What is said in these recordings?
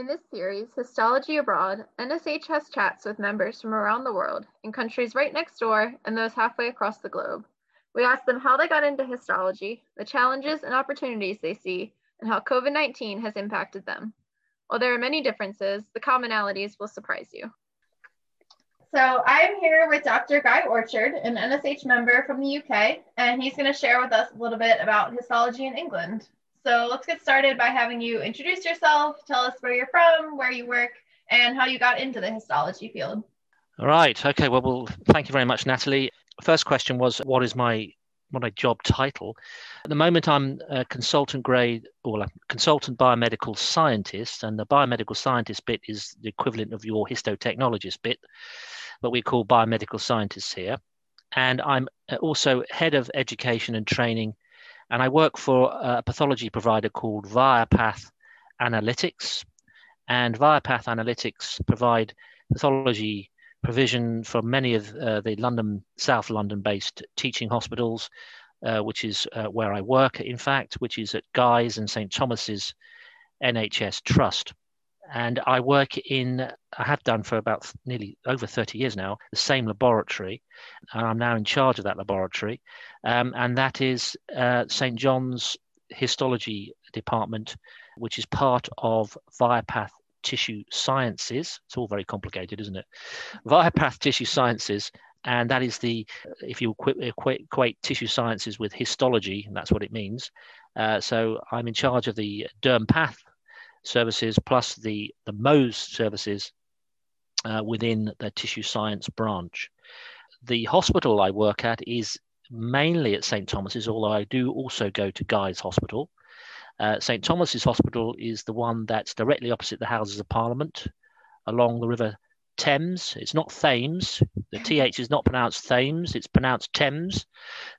In this series, Histology Abroad, NSH has chats with members from around the world, in countries right next door and those halfway across the globe. We ask them how they got into histology, the challenges and opportunities they see, and how COVID 19 has impacted them. While there are many differences, the commonalities will surprise you. So I'm here with Dr. Guy Orchard, an NSH member from the UK, and he's going to share with us a little bit about histology in England. So let's get started by having you introduce yourself, tell us where you're from, where you work, and how you got into the histology field. All right. Okay. Well, well, thank you very much, Natalie. First question was, what is my what my job title? At the moment, I'm a consultant grade or a consultant biomedical scientist, and the biomedical scientist bit is the equivalent of your histotechnologist bit, but we call biomedical scientists here. And I'm uh, also head of education and training and I work for a pathology provider called Viapath Analytics. And Viapath Analytics provide pathology provision for many of uh, the London, South London based teaching hospitals, uh, which is uh, where I work, in fact, which is at Guy's and St. Thomas's NHS Trust. And I work in, I have done for about nearly over 30 years now, the same laboratory. And I'm now in charge of that laboratory. Um, and that is uh, St. John's Histology Department, which is part of Viapath Tissue Sciences. It's all very complicated, isn't it? Viapath Tissue Sciences. And that is the, if you equate, equate tissue sciences with histology, and that's what it means. Uh, so I'm in charge of the DermPath services plus the, the Mohs services uh, within the tissue science branch. The hospital I work at is mainly at St. Thomas's, although I do also go to Guy's Hospital. Uh, St. Thomas's Hospital is the one that's directly opposite the Houses of Parliament along the River Thames. It's not Thames. The TH is not pronounced Thames, it's pronounced Thames.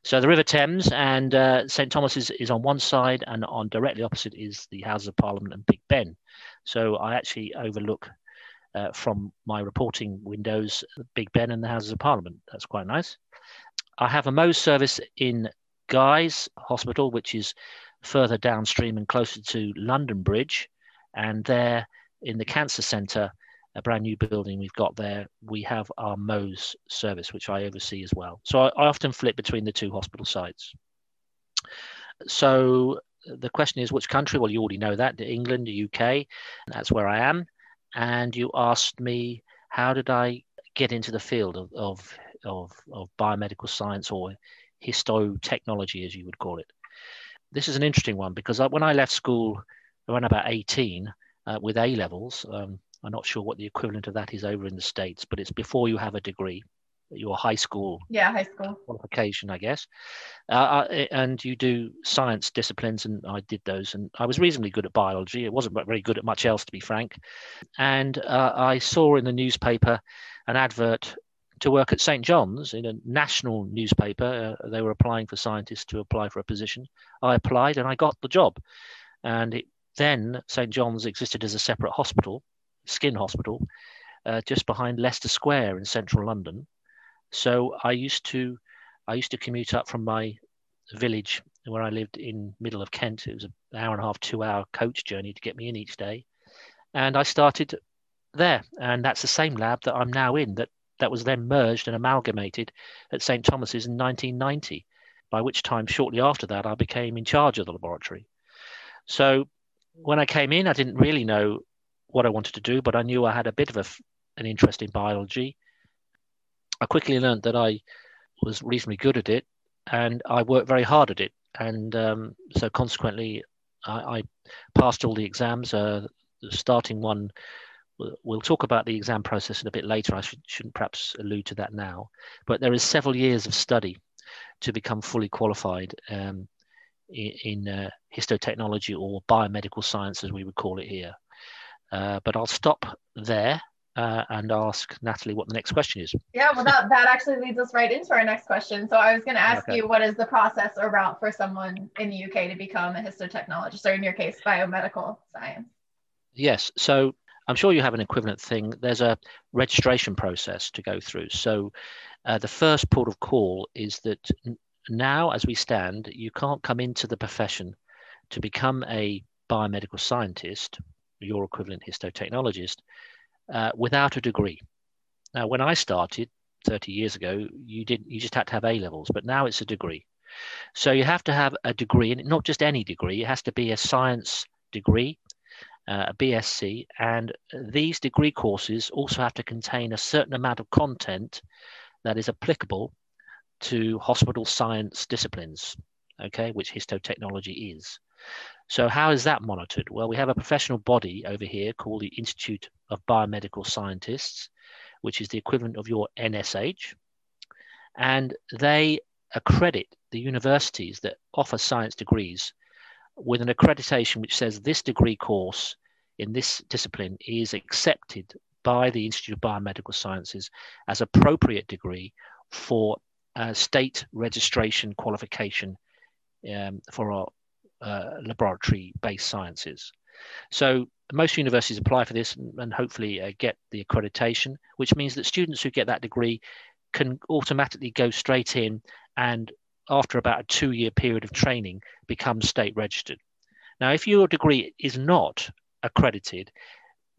So the River Thames and uh, St. Thomas is, is on one side, and on directly opposite is the Houses of Parliament and Big Ben. So I actually overlook uh, from my reporting windows Big Ben and the Houses of Parliament. That's quite nice. I have a Mohs service in Guy's Hospital, which is further downstream and closer to London Bridge. And there in the cancer centre, a brand new building we've got there, we have our Mohs service, which I oversee as well. So I, I often flip between the two hospital sites. So the question is which country? Well, you already know that England, the UK, that's where I am. And you asked me, how did I get into the field of, of, of, of biomedical science or histotechnology, as you would call it? This is an interesting one because when I left school around about 18 uh, with A levels, um, I'm not sure what the equivalent of that is over in the States, but it's before you have a degree, your high school. Yeah, high school qualification, I guess. Uh, and you do science disciplines, and I did those. And I was reasonably good at biology. It wasn't very good at much else, to be frank. And uh, I saw in the newspaper an advert to work at St. John's in a national newspaper. Uh, they were applying for scientists to apply for a position. I applied and I got the job. And it, then St. John's existed as a separate hospital skin hospital uh, just behind Leicester Square in central London. So I used to I used to commute up from my village where I lived in middle of Kent. It was an hour and a half, two hour coach journey to get me in each day. And I started there. And that's the same lab that I'm now in that, that was then merged and amalgamated at St. Thomas's in 1990, by which time, shortly after that, I became in charge of the laboratory. So when I came in, I didn't really know what I wanted to do, but I knew I had a bit of a, an interest in biology. I quickly learned that I was reasonably good at it, and I worked very hard at it. And um, so, consequently, I, I, passed all the exams. Uh, the starting one, we'll talk about the exam process in a bit later. I should, shouldn't perhaps allude to that now. But there is several years of study to become fully qualified um, in, in uh, histotechnology or biomedical science, as we would call it here. Uh, but I'll stop there uh, and ask Natalie what the next question is. Yeah, well, that, that actually leads us right into our next question. So I was going to ask okay. you what is the process or route for someone in the UK to become a histotechnologist, or in your case, biomedical science? Yes. So I'm sure you have an equivalent thing. There's a registration process to go through. So uh, the first port of call is that now, as we stand, you can't come into the profession to become a biomedical scientist your equivalent histotechnologist, uh, without a degree. Now, when I started 30 years ago, you didn't you just had to have A levels, but now it's a degree. So you have to have a degree, and not just any degree. It has to be a science degree, uh, a BSc, and these degree courses also have to contain a certain amount of content that is applicable to hospital science disciplines, okay, which histotechnology is. So how is that monitored? Well, we have a professional body over here called the Institute of Biomedical Scientists, which is the equivalent of your NSH, and they accredit the universities that offer science degrees with an accreditation which says this degree course in this discipline is accepted by the Institute of Biomedical Sciences as appropriate degree for state registration qualification um, for our uh, laboratory based sciences. So most universities apply for this and, and hopefully uh, get the accreditation, which means that students who get that degree can automatically go straight in and after about a two year period of training become state registered. Now, if your degree is not accredited,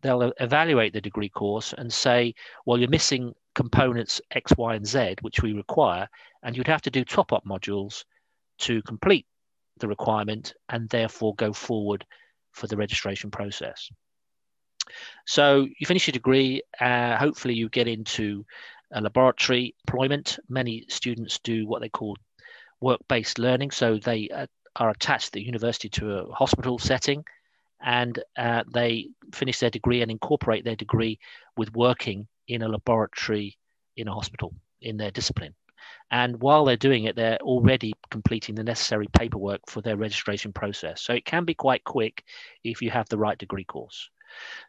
they'll evaluate the degree course and say, well, you're missing components X, Y, and Z, which we require, and you'd have to do top up modules to complete the requirement and therefore go forward for the registration process. So you finish your degree, uh, hopefully you get into a laboratory employment. Many students do what they call work-based learning, so they uh, are attached to the university to a hospital setting and uh, they finish their degree and incorporate their degree with working in a laboratory in a hospital in their discipline. And while they're doing it, they're already completing the necessary paperwork for their registration process. So it can be quite quick if you have the right degree course.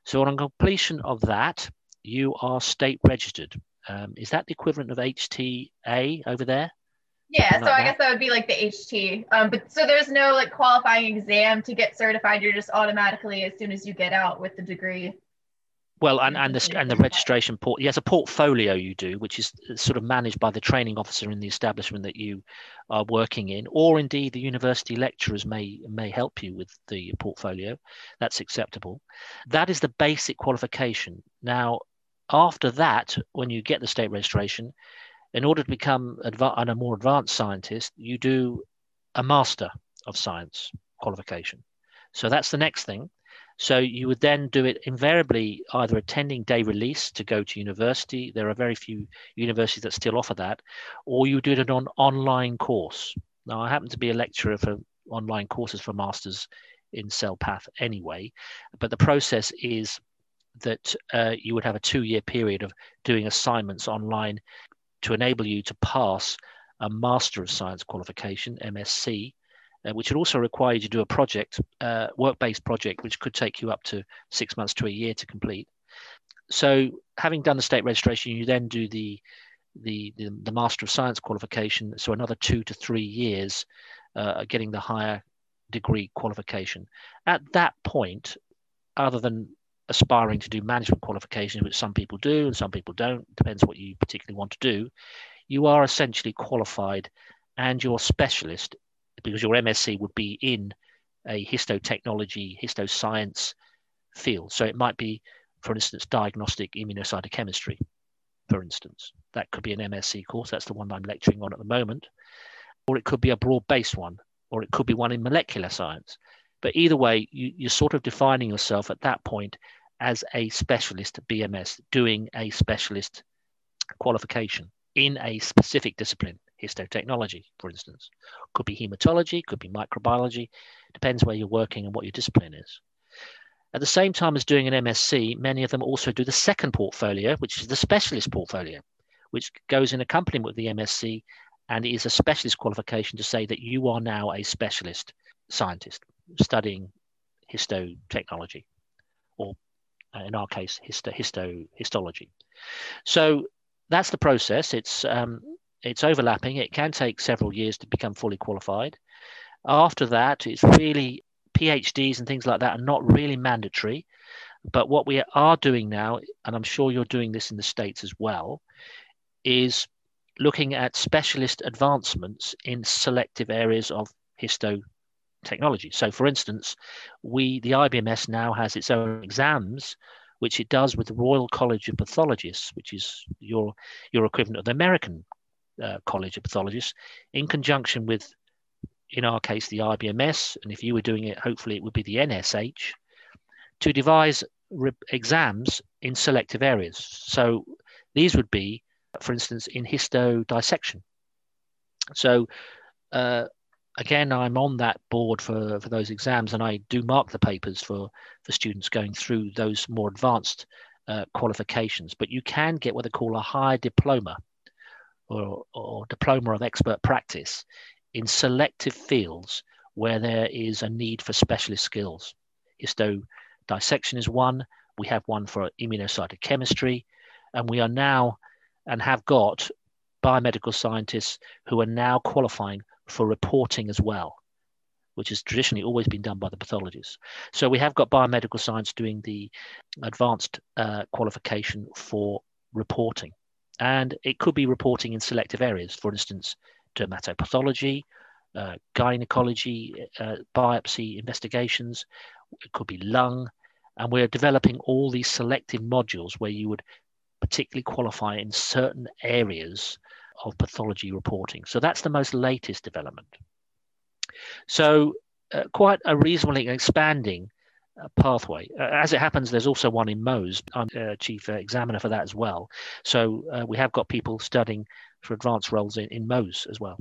So on completion of that, you are state registered. Um, is that the equivalent of HTA over there? Yeah, so like I guess that would be like the HT. Um, but so there's no like qualifying exam to get certified. You're just automatically as soon as you get out with the degree. Well, and, and the and the registration port. Yes, a portfolio you do, which is uh, sort of managed by the training officer in the establishment that you are working in, or indeed the university lecturers may may help you with the portfolio. That's acceptable. That is the basic qualification. Now, after that, when you get the state registration, in order to become adva- a more advanced scientist, you do a master of science qualification. So that's the next thing. So you would then do it invariably either attending day release to go to university. There are very few universities that still offer that, or you do it on online course. Now I happen to be a lecturer for online courses for masters in cell path anyway, but the process is that uh, you would have a two-year period of doing assignments online to enable you to pass a Master of Science qualification, MSc, uh, which would also require you to do a project, uh, work-based project, which could take you up to six months to a year to complete. So, having done the state registration, you then do the the, the, the Master of Science qualification. So another two to three years, uh, getting the higher degree qualification. At that point, other than aspiring to do management qualifications, which some people do and some people don't, depends what you particularly want to do, you are essentially qualified and you're specialist because your MSc would be in a histotechnology, histoscience field. So it might be, for instance, diagnostic immunocytochemistry, for instance. That could be an MSc course. That's the one I'm lecturing on at the moment. Or it could be a broad based one, or it could be one in molecular science. But either way, you, are sort of defining yourself at that point as a specialist BMS, doing a specialist qualification in a specific discipline, histotechnology, for instance. Could be hematology, could be microbiology, depends where you're working and what your discipline is. At the same time as doing an MSc, many of them also do the second portfolio, which is the specialist portfolio, which goes in accompaniment with the MSc and is a specialist qualification to say that you are now a specialist scientist studying histotechnology, or uh, in our case, histo, histo histology. So that's the process. It's um, it's overlapping. It can take several years to become fully qualified. After that, it's really PhDs and things like that are not really mandatory. But what we are doing now, and I'm sure you're doing this in the States as well, is looking at specialist advancements in selective areas of histo technology. So, for instance, we the IBMS now has its own exams, which it does with the Royal College of Pathologists, which is your your equivalent of the American uh, College of Pathologists, in conjunction with, in our case, the IBMS, and if you were doing it, hopefully it would be the NSH, to devise re- exams in selective areas. So these would be, for instance, in histodissection. So uh, again, I'm on that board for, for those exams, and I do mark the papers for, for students going through those more advanced uh, qualifications. But you can get what they call a high diploma or, or diploma of expert practice in selective fields where there is a need for specialist skills. Histo dissection is one. We have one for immunocytochemistry, and we are now and have got biomedical scientists who are now qualifying for reporting as well, which has traditionally always been done by the pathologists. So we have got biomedical science doing the advanced uh, qualification for reporting. And it could be reporting in selective areas, for instance, dermatopathology, uh, gynecology, uh, biopsy investigations, it could be lung. And we're developing all these selective modules where you would particularly qualify in certain areas of pathology reporting. So that's the most latest development. So, uh, quite a reasonably expanding pathway. Uh, as it happens, there's also one in Mohs. I'm uh, chief examiner for that as well. So uh, we have got people studying for advanced roles in, in Mohs as well.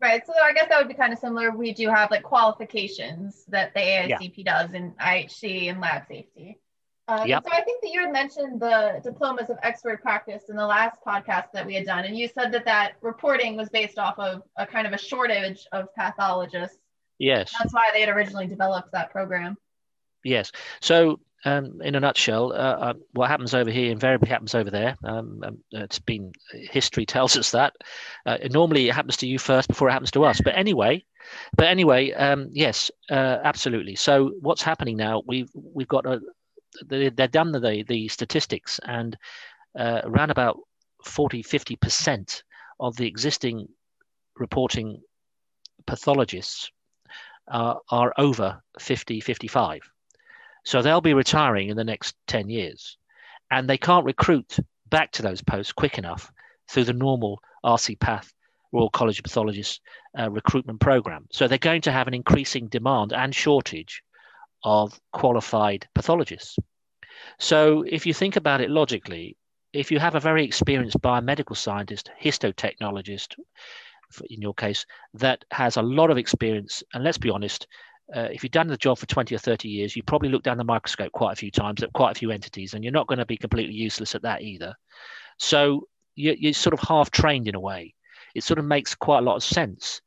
Right. So I guess that would be kind of similar. We do have like qualifications that the ASCP yeah. does in IHC and lab safety. Um, yep. So I think that you had mentioned the diplomas of expert practice in the last podcast that we had done, and you said that that reporting was based off of a kind of a shortage of pathologists Yes. That's why they had originally developed that program. Yes. So, um, in a nutshell, uh, uh, what happens over here invariably happens over there. Um, um, it's been history tells us that. Uh, normally, it happens to you first before it happens to us. But anyway, but anyway, um, yes, uh, absolutely. So, what's happening now? We've we've got a they, they've done the the statistics, and uh, around about 40, 50 percent of the existing reporting pathologists uh, are over 50, 55. So they'll be retiring in the next 10 years. And they can't recruit back to those posts quick enough through the normal RC Path Royal College of Pathologists uh, recruitment program. So they're going to have an increasing demand and shortage of qualified pathologists. So if you think about it logically, if you have a very experienced biomedical scientist, histotechnologist, in your case, that has a lot of experience. And let's be honest, uh, if you've done the job for 20 or 30 years, you probably look down the microscope quite a few times at quite a few entities, and you're not going to be completely useless at that either. So you, you're sort of half trained in a way. It sort of makes quite a lot of sense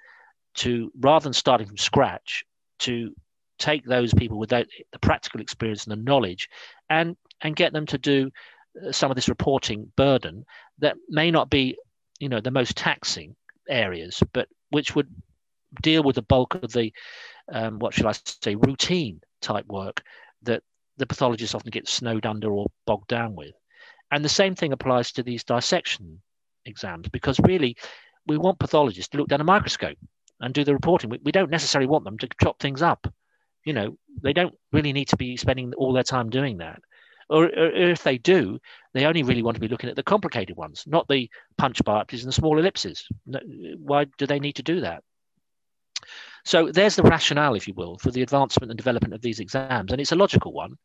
to, rather than starting from scratch, to take those people with the practical experience and the knowledge and, and get them to do uh, some of this reporting burden that may not be you know the most taxing areas, but which would deal with the bulk of the um, what shall I say routine type work that the pathologists often get snowed under or bogged down with. And the same thing applies to these dissection exams because really we want pathologists to look down a microscope and do the reporting. We, we don't necessarily want them to chop things up. You know, they don't really need to be spending all their time doing that. Or, or, if they do, they only really want to be looking at the complicated ones, not the punch biopsies and the small ellipses. Why do they need to do that? So there's the rationale, if you will, for the advancement and development of these exams, and it's a logical one.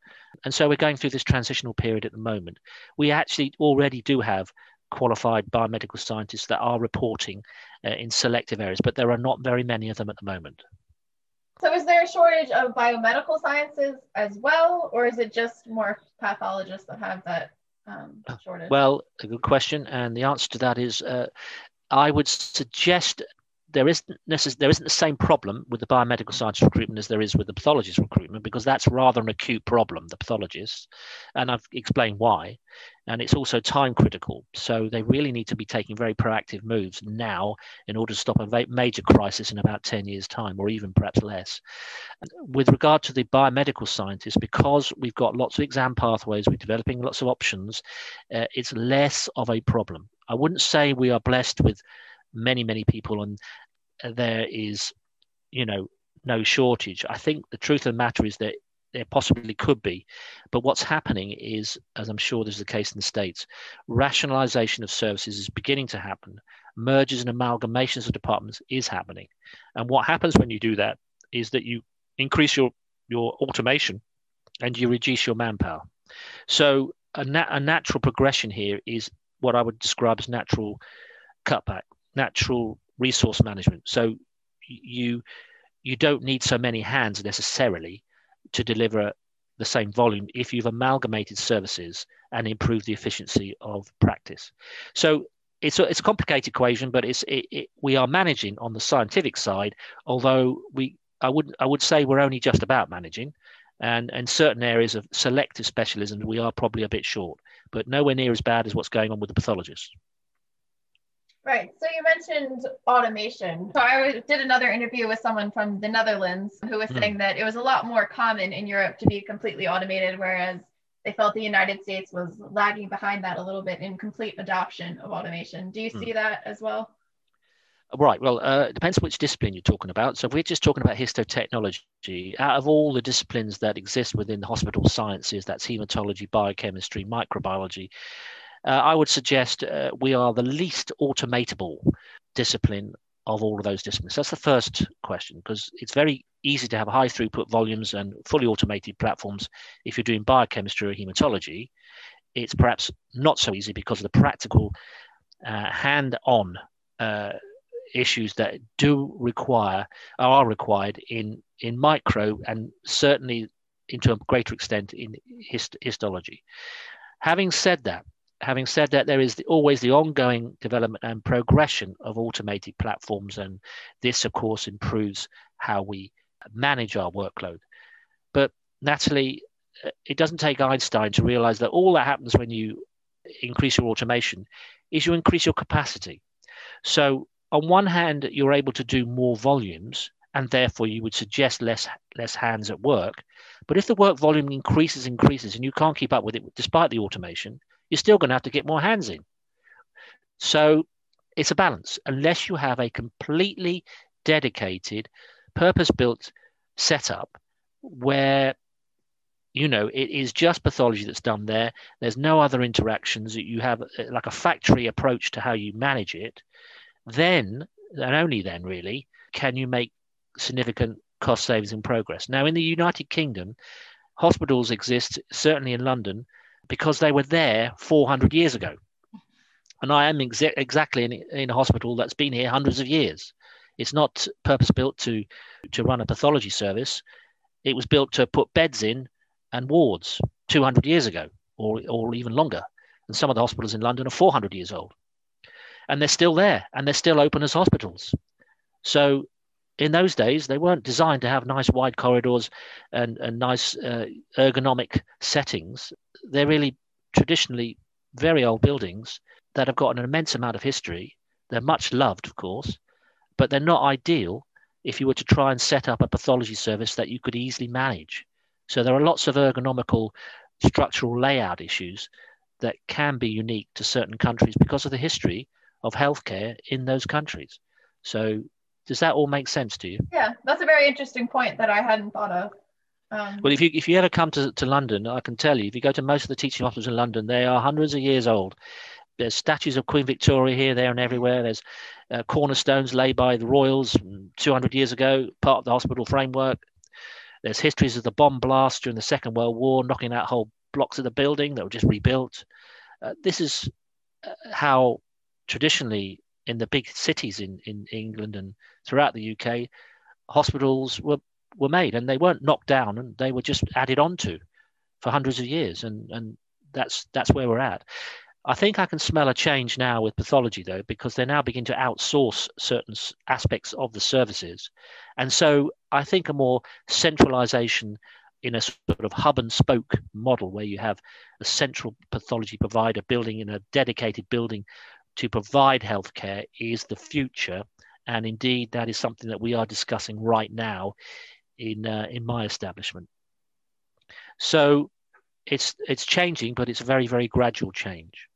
And so we're going through this transitional period at the moment. We actually already do have qualified biomedical scientists that are reporting uh, in selective areas, but there are not very many of them at the moment. So is there a shortage of biomedical sciences as well, or is it just more pathologists that have that um, shortage? Well, a good question. And the answer to that is uh, I would suggest there isn't necess- there isn't the same problem with the biomedical science recruitment as there is with the pathologist recruitment because that's rather an acute problem the pathologists and i've explained why. And it's also time critical so they really need to be taking very proactive moves now in order to stop a major crisis in about 10 years time or even perhaps less. With regard to the biomedical scientists because we've got lots of exam pathways we're developing lots of options uh, it's less of a problem. I wouldn't say we are blessed with many, many people, and there is you know, no shortage. I think the truth of the matter is that there possibly could be. But what's happening is, as I'm sure there's the case in the States, rationalization of services is beginning to happen. Mergers and amalgamations of departments is happening. And what happens when you do that is that you increase your, your automation and you reduce your manpower. So a, nat- a natural progression here is what I would describe as natural cutback, natural resource management. So you you don't need so many hands necessarily to deliver the same volume if you've amalgamated services and improved the efficiency of practice. So it's a, it's a complicated equation, but it's it, it, we are managing on the scientific side. Although we I would I would say we're only just about managing, and and certain areas of selective specialisms we are probably a bit short, but nowhere near as bad as what's going on with the pathologists. Right. So you mentioned automation. So I did another interview with someone from the Netherlands who was mm. saying that it was a lot more common in Europe to be completely automated, whereas they felt the United States was lagging behind that a little bit in complete adoption of automation. Do you mm. see that as well? Right. Well, uh, it depends which discipline you're talking about. So, if we're just talking about histotechnology, out of all the disciplines that exist within the hospital sciences, that's hematology, biochemistry, microbiology, uh, I would suggest uh, we are the least automatable discipline of all of those disciplines. That's the first question because it's very easy to have high throughput volumes and fully automated platforms if you're doing biochemistry or hematology. It's perhaps not so easy because of the practical uh, hand on uh, issues that do require are required in in micro and certainly into a greater extent in hist- histology. Having said that, having said that, there is the, always the ongoing development and progression of automated platforms, and this, of course, improves how we manage our workload. But Natalie, uh, it doesn't take Einstein to realize that all that happens when you increase your automation is you increase your capacity. So, on one hand, you're able to do more volumes, and therefore you would suggest less less hands at work. But if the work volume increases, increases, and you can't keep up with it despite the automation, you're still going to have to get more hands in. So it's a balance. Unless you have a completely dedicated, purpose built setup where you know it is just pathology that's done there there's no other interactions you have uh, like a factory approach to how you manage it then and only then really can you make significant cost savings and progress now in the united kingdom hospitals exist certainly in london because they were there 400 years ago. And I am exa- exactly in, in a hospital that's been here hundreds of years. It's not purpose built to, to run a pathology service. It was built to put beds in and wards 200 years ago or, or even longer. And some of the hospitals in London are 400 years old. And they're still there and they're still open as hospitals. So in those days, they weren't designed to have nice wide corridors and, and nice uh, ergonomic settings. They're really traditionally very old buildings that have got an immense amount of history. They're much loved, of course, but they're not ideal if you were to try and set up a pathology service that you could easily manage. So there are lots of ergonomical structural layout issues that can be unique to certain countries because of the history of healthcare in those countries. So does that all make sense to you? Yeah, that's a very interesting point that I hadn't thought of. Um, well, if you if you ever come to, to London, I can tell you, if you go to most of the teaching hospitals in London, they are hundreds of years old. There's statues of Queen Victoria here, there, and everywhere. There's uh, cornerstones laid by the royals 200 years ago, part of the hospital framework. There's histories of the bomb blast during the Second World War, knocking out whole blocks of the building that were just rebuilt. Uh, this is uh, how traditionally in the big cities in, in England and throughout the UK, hospitals were, were made and they weren't knocked down and they were just added on to for hundreds of years. And, and that's, that's where we're at. I think I can smell a change now with pathology, though, because they now begin to outsource certain aspects of the services. And so I think a more centralization in a sort of hub and spoke model where you have a central pathology provider building in a dedicated building to provide healthcare is the future. And indeed, that is something that we are discussing right now in, uh, in my establishment. So it's, it's changing, but it's a very, very gradual change.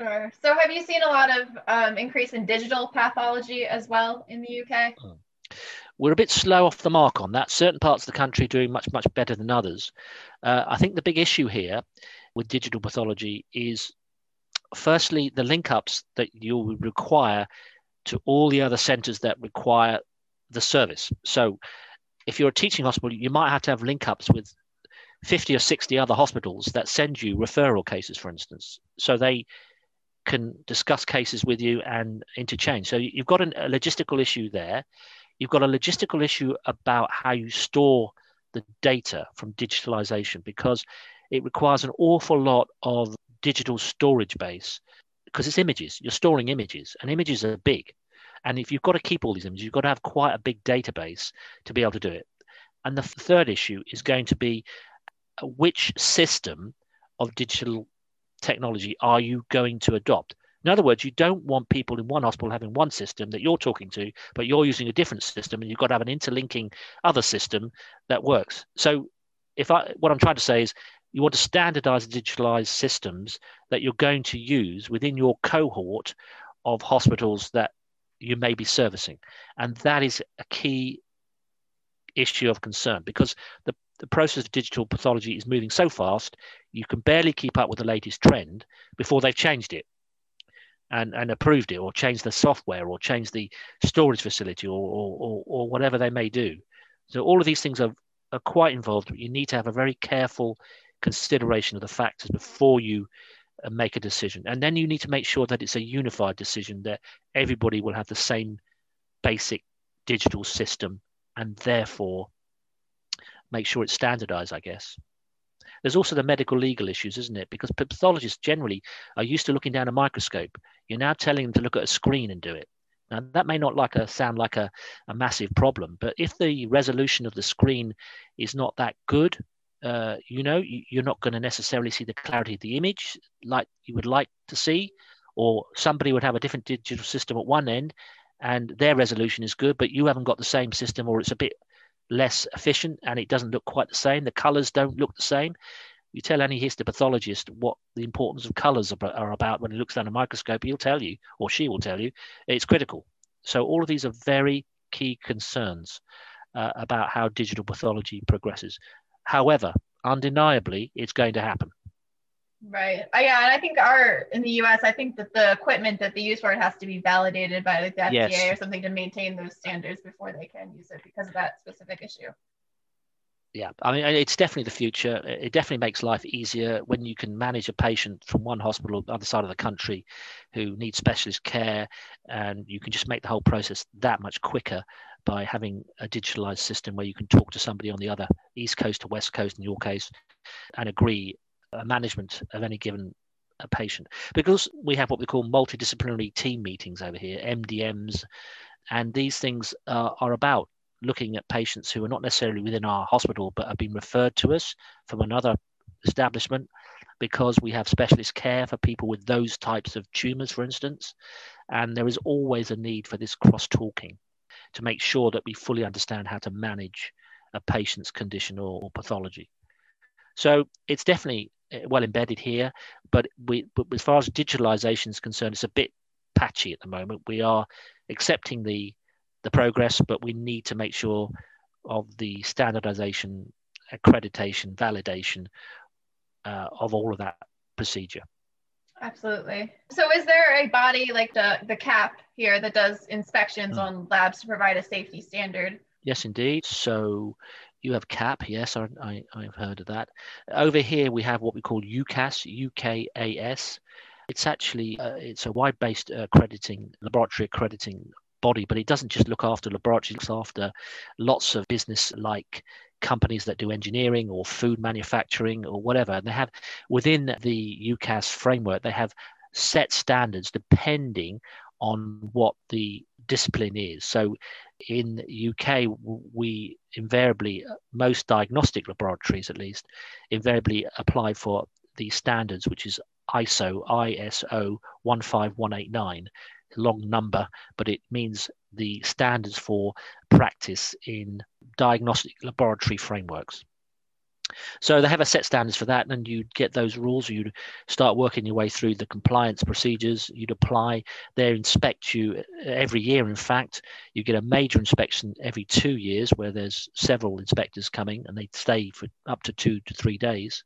Sure. So have you seen a lot of um, increase in digital pathology as well in the UK? we're a bit slow off the mark on that. Certain parts of the country doing much, much better than others. Uh, I think the big issue here with digital pathology is firstly the link ups that you'll require to all the other centers that require the service. So if you're a teaching hospital, you might have to have link ups with 50 or 60 other hospitals that send you referral cases, for instance. So they can discuss cases with you and interchange. So you've got an, a logistical issue there. You've got a logistical issue about how you store the data from digitalization because it requires an awful lot of digital storage base because it's images. You're storing images, and images are big. And if you've got to keep all these images, you've got to have quite a big database to be able to do it. And the third issue is going to be uh, which system of digital technology are you going to adopt? In other words, you don't want people in one hospital having one system that you're talking to, but you're using a different system, and you've got to have an interlinking other system that works. So, if I what I'm trying to say is, you want to standardize digitalized systems that you're going to use within your cohort of hospitals that you may be servicing, and that is a key issue of concern because the the process of digital pathology is moving so fast, you can barely keep up with the latest trend before they've changed it and, and approved it or changed the software or changed the storage facility or, or, or, whatever they may do. So all of these things are, are quite involved, but you need to have a very careful consideration of the factors before you uh, make a decision. And then you need to make sure that it's a unified decision that everybody will have the same basic digital system and therefore make sure it's standardized, I guess. There's also the medical legal issues, isn't it? Because pathologists generally are used to looking down a microscope. You're now telling them to look at a screen and do it. Now, that may not like a, sound like a, a massive problem, but if the resolution of the screen is not that good, uh, you know, you, are not going to necessarily see the clarity of the image like you would like to see, or somebody would have a different digital system at one end and their resolution is good, but you haven't got the same system, or it's a bit less efficient and it doesn't look quite the same. The colors don't look the same. You tell any histopathologist what the importance of colors are about when he looks down a microscope, he'll tell you, or she will tell you, it's critical. So, all of these are very key concerns uh, about how digital pathology progresses. However, undeniably, it's going to happen. Right. Uh, yeah, and I think our in the U.S., I think that the equipment that they use for it has to be validated by like the FDA yes. or something to maintain those standards before they can use it because of that specific issue. Yeah, I mean, it's definitely the future. It definitely makes life easier when you can manage a patient from one hospital on the other side of the country who needs specialist care, and you can just make the whole process that much quicker by having a digitalized system where you can talk to somebody on the other east coast to west coast in your case and agree a management of any given uh, patient because we have what we call multidisciplinary team meetings over here, MDMs, and these things are about looking at patients who are not necessarily within our hospital but have been referred to us from another establishment because we have specialist care for people with those types of tumors, for instance. And there is always a need for this cross talking to make sure that we fully understand how to manage a patient's condition or, or pathology. So it's definitely uh, well embedded here, but we but as far as digitalization is concerned, it's a bit patchy at the moment. We are accepting the the progress, but we need to make sure of the standardization, accreditation, validation uh, of all of that procedure. Absolutely. So, is there a body like the the CAP here that does inspections mm. on labs to provide a safety standard? Yes, indeed. So, you have CAP, yes, I, I, I've heard of that. Over here, we have what we call UKAS, UKAS. It's actually uh, it's a wide-based accrediting laboratory accrediting body, but it doesn't just look after laboratories; it looks after lots of business like companies that do engineering or food manufacturing or whatever. And they have within the UKAS framework, they have set standards depending on what the discipline is. So in UK, we invariably, uh, most diagnostic laboratories at least, invariably apply for the standards, which is ISO ISO 15189, long number, but it means the standards for practice in diagnostic laboratory frameworks. So they have a set standards for that, and you get those rules. You'd start working your way through the compliance procedures. You'd apply. They inspect you every year. In fact, you get a major inspection every two years, where there's several inspectors coming, and they stay for up to two to three days,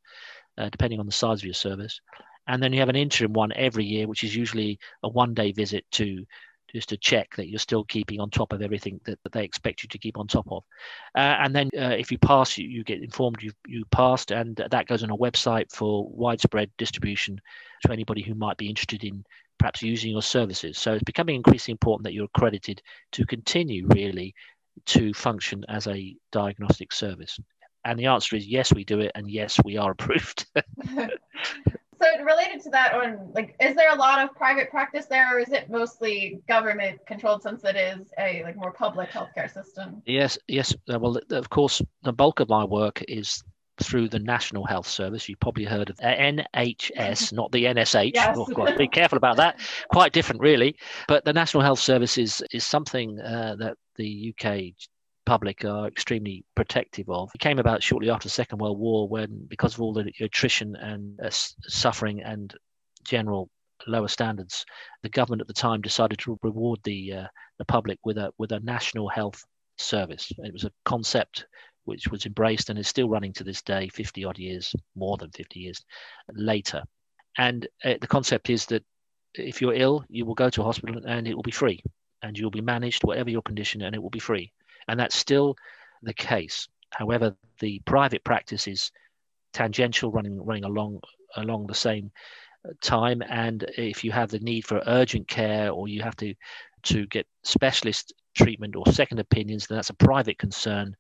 uh, depending on the size of your service. And then you have an interim one every year, which is usually a one-day visit to just to check that you're still keeping on top of everything that, that they expect you to keep on top of. Uh, and then uh, if you pass, you, you get informed you you passed, and that goes on a website for widespread distribution to anybody who might be interested in perhaps using your services. So it's becoming increasingly important that you're accredited to continue really to function as a diagnostic service. And the answer is yes, we do it, and yes, we are approved. So related to that one, like, is there a lot of private practice there, or is it mostly government controlled since it is a like more public healthcare system? Yes, yes. Uh, well, of course, the bulk of my work is through the National Health Service. You probably heard of NHS, not the NSH. Yes. Oh, be careful about that. Quite different, really. But the National Health Service is is something uh, that the UK public are extremely protective of. It came about shortly after the Second World War when, because of all the attrition and uh, suffering and general lower standards, the government at the time decided to reward the uh, the public with a with a national health service. It was a concept which was embraced and is still running to this day, 50 odd years, more than 50 years later. And uh, the concept is that if you're ill, you will go to a hospital and it will be free, and you'll be managed whatever your condition, and it will be free. And that's still the case. However, the private practice is tangential, running running along along the same time. And if you have the need for urgent care or you have to to get specialist treatment or second opinions, then that's a private concern.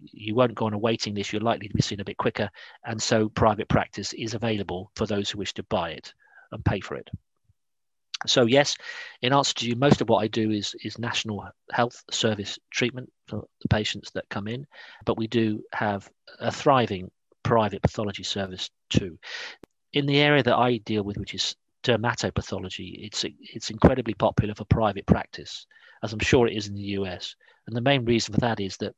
You won't go on a waiting list. You're likely to be seen a bit quicker, and so private practice is available for those who wish to buy it and pay for it. So yes, in answer to you, most of what I do is is national health service treatment for the patients that come in, but we do have a thriving private pathology service too. In the area that I deal with, which is dermatopathology, it's it's incredibly popular for private practice, as I'm sure it is in the US. And the main reason for that is that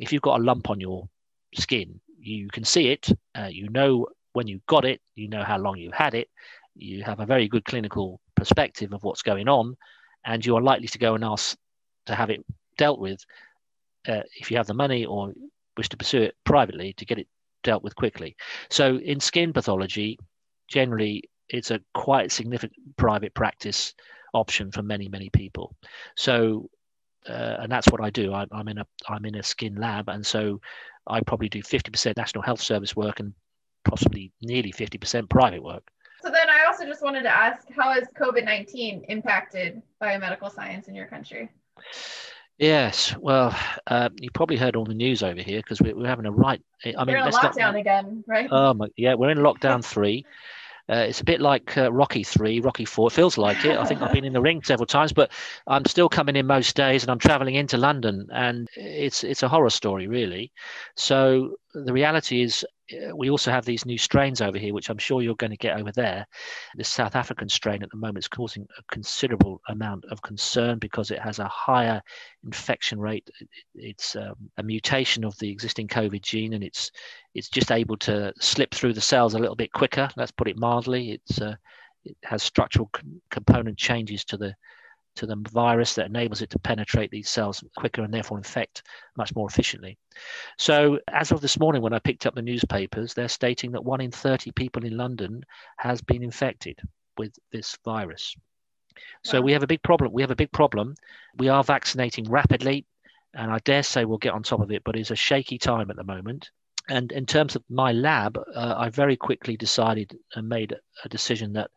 if you've got a lump on your skin, you can see it, uh, you know when you got it, you know how long you've had it, you have a very good clinical perspective of what's going on, and you are likely to go and ask to have it dealt with uh, if you have the money or wish to pursue it privately to get it dealt with quickly. So in skin pathology, generally it's a quite significant private practice option for many many people. So uh, and that's what I do. I, I'm in a I'm in a skin lab, and so I probably do 50% National Health Service work and possibly nearly 50% private work. So then I also just wanted to ask how has COVID 19 impacted biomedical science in your country? Yes, well, uh, you probably heard all the news over here because we're, we're, having a right. I mean, we're in lockdown not, again, right? Oh my, yeah, we're in lockdown three. Uh, it's a bit like uh, Rocky Three, Rocky Four. It feels like it. I think I've been in the ring several times, but I'm still coming in most days, and I'm traveling into London, and it's it's a horror story, really. So the reality is, uh, we also have these new strains over here, which I'm sure you're going to get over there. The South African strain at the moment is causing a considerable amount of concern because it has a higher infection rate. It's um, a mutation of the existing COVID gene, and it's it's just able to slip through the cells a little bit quicker. Let's put it mildly. It's uh, it has structural component changes to the to the virus that enables it to penetrate these cells quicker and therefore infect much more efficiently. So, as of this morning, when I picked up the newspapers, they're stating that one in 30 people in London has been infected with this virus. So, wow. we have a big problem. We have a big problem. We are vaccinating rapidly, and I dare say we'll get on top of it, but it's a shaky time at the moment. And in terms of my lab, uh, I very quickly decided and made a decision that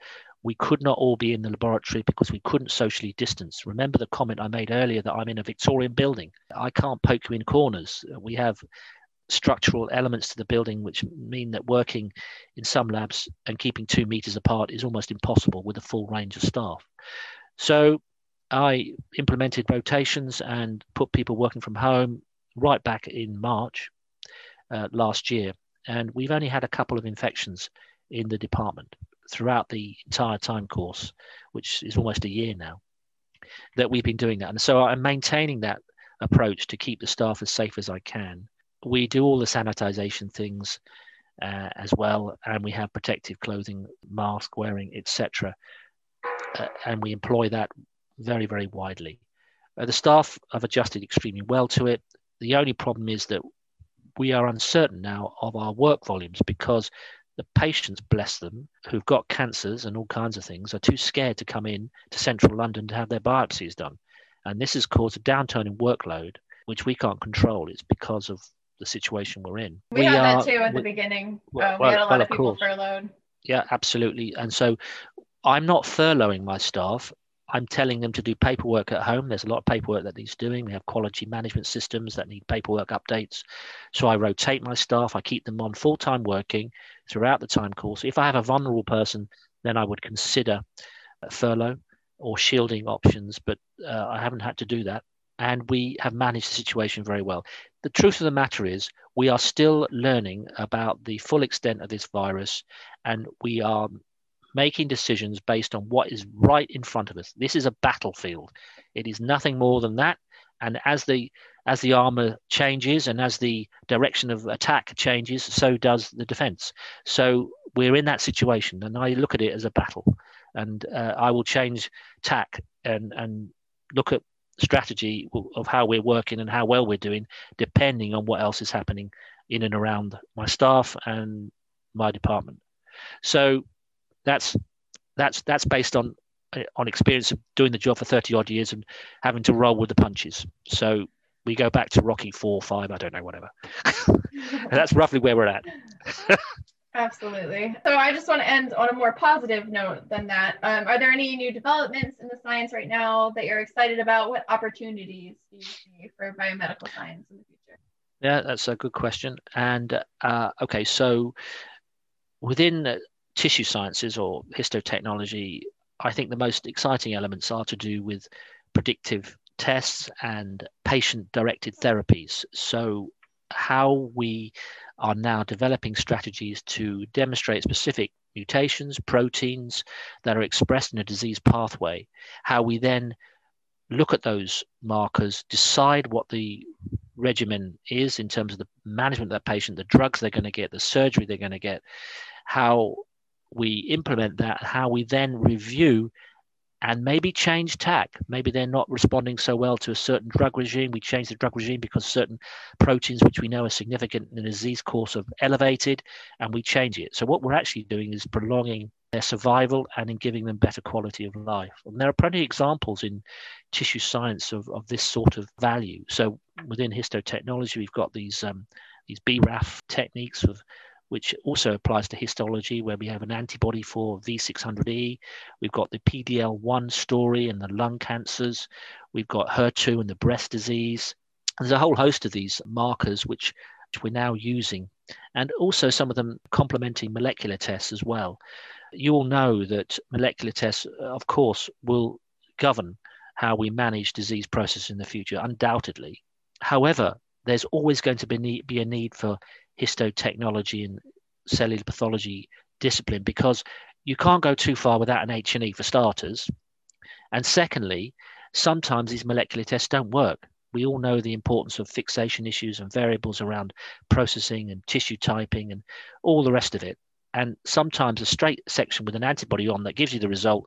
we could not all be in the laboratory because we couldn't socially distance. Remember the comment I made earlier that I'm in a Victorian building. I can't poke you in corners. We have structural elements to the building which mean that working in some labs and keeping two meters apart is almost impossible with a full range of staff. So I implemented rotations and put people working from home right back in March uh, last year. And we've only had a couple of infections in the department throughout the entire time course, which is almost a year now, that we've been doing that. And so I'm maintaining that approach to keep the staff as safe as I can. we do all the sanitization things uh, as well, and we have protective clothing, mask wearing, etc. Uh, and we employ that very, very widely. Uh, the staff have adjusted extremely well to it. The only problem is that we are uncertain now of our work volumes because the patients, bless them, who've got cancers and all kinds of things, are too scared to come in to central London to have their biopsies done. And this has caused a downturn in workload, which we can't control. It's because of the situation we're in. We, we had are, that too at the beginning. Well, uh, we had a lot well, of people course. furloughed. Yeah, absolutely. And so I'm not furloughing my staff. I'm telling them to do paperwork at home. There's a lot of paperwork that needs doing. We have quality management systems that need paperwork updates. So I rotate my staff. I keep them on full time working throughout the time course. If I have a vulnerable person, then I would consider furlough or shielding options, but uh, I haven't had to do that. And we have managed the situation very well. The truth of the matter is, we are still learning about the full extent of this virus, and we are making decisions based on what is right in front of us. This is a battlefield. It is nothing more than that. And as the as the armor changes and as the direction of attack changes, so does the defense. So we're in that situation, and I look at it as a battle. And uh, I will change tack and and look at strategy of how we're working and how well we're doing, depending on what else is happening in and around my staff and my department. So that's that's that's based on on experience of doing the job for 30 odd years and having to roll with the punches. So we go back to Rocky four, five, I don't know, whatever. that's roughly where we're at. Absolutely. So I just want to end on a more positive note than that. Um, are there any new developments in the science right now that you're excited about? What opportunities do you see for biomedical science in the future? Yeah, that's a good question. And uh, okay, so within tissue sciences or histotechnology, I think the most exciting elements are to do with predictive tests and patient directed therapies. So, how we are now developing strategies to demonstrate specific mutations, proteins that are expressed in a disease pathway, how we then look at those markers, decide what the regimen is in terms of the management of that patient, the drugs they're going to get, the surgery they're going to get, how we implement that, how we then review and maybe change tack. Maybe they're not responding so well to a certain drug regime. We change the drug regime because certain proteins, which we know are significant in the disease course, are elevated, and we change it. So what we're actually doing is prolonging their survival and in giving them better quality of life. And there are plenty of examples in tissue science of, of this sort of value. So within histotechnology, we've got these um, these BRAF techniques of which also applies to histology, where we have an antibody for V600E. We've got the PDL1 story and the lung cancers. We've got HER2 and the breast disease. There's a whole host of these markers which, which we're now using, and also some of them complementing molecular tests as well. You all know that molecular tests, of course, will govern how we manage disease processes in the future, undoubtedly. However, there's always going to be, be a need for histotechnology and cellular pathology discipline because you can't go too far without an H&E for starters. And secondly, sometimes these molecular tests don't work. We all know the importance of fixation issues and variables around processing and tissue typing and all the rest of it. And sometimes a straight section with an antibody on that gives you the result,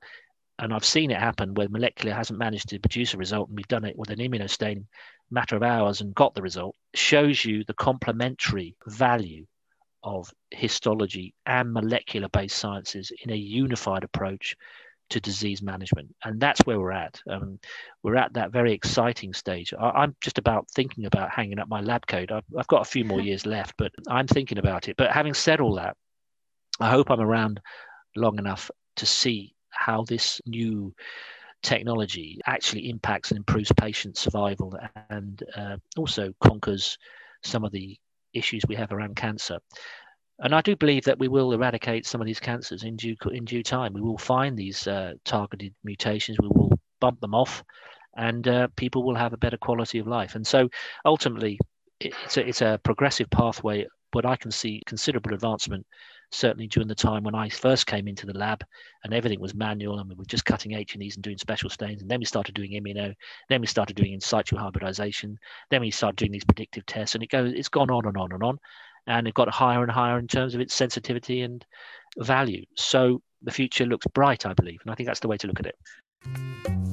and I've seen it happen where molecular hasn't managed to produce a result, and we've done it with an immunostain matter of hours and got the result shows you the complementary value of histology and molecular based sciences in a unified approach to disease management. And that's where we're at. Um, we're at that very exciting stage. I, am just about thinking about hanging up my lab coat. I've, I've got a few more years left, but I'm thinking about it. But having said all that, I hope I'm around long enough to see how this new technology actually impacts and improves patient survival and uh, also conquers some of the issues we have around cancer. And I do believe that we will eradicate some of these cancers in due in due time. We will find these uh, targeted mutations. We will bump them off, and uh, people will have a better quality of life. And so, ultimately, it's a, it's a progressive pathway. But I can see considerable advancement certainly during the time when I first came into the lab and everything was manual and we were just cutting H&Es and doing special stains. And then we started doing immuno, then we started doing in situ hybridization, then we started doing these predictive tests and it goes, it's gone on and on and on. And it got higher and higher in terms of its sensitivity and value. So the future looks bright, I believe. And I think that's the way to look at it.